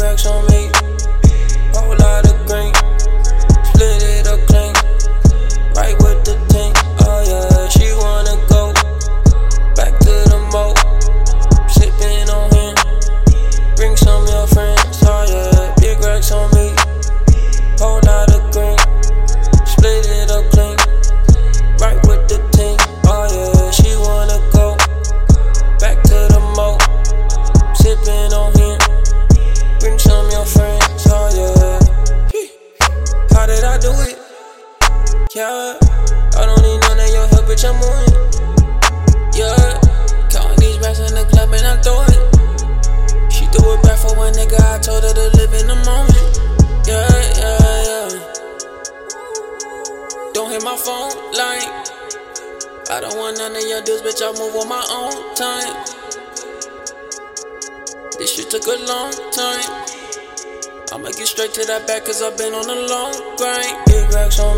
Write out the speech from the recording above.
racks on me. Whole lot of green. Split it up clean. Right with the team. Oh yeah, she wanna go back to the mo. Sipping on him. Bring some of your friends. Oh yeah, big racks on me. Whole lot of green. Split it up clean. Right with the team. Oh yeah, she wanna go back to the mo. Sipping on him. Yeah. I don't need none of your help, bitch. I'm on it. Yeah. Counting these racks in the club and I throw it. She threw it back for one nigga. I told her to live in the moment. Yeah, yeah, yeah. Don't hit my phone line. I don't want none of your deals, bitch. I move on my own time. This shit took a long time. I'ma get straight to that back, cause I've been on a long grind. Big racks on.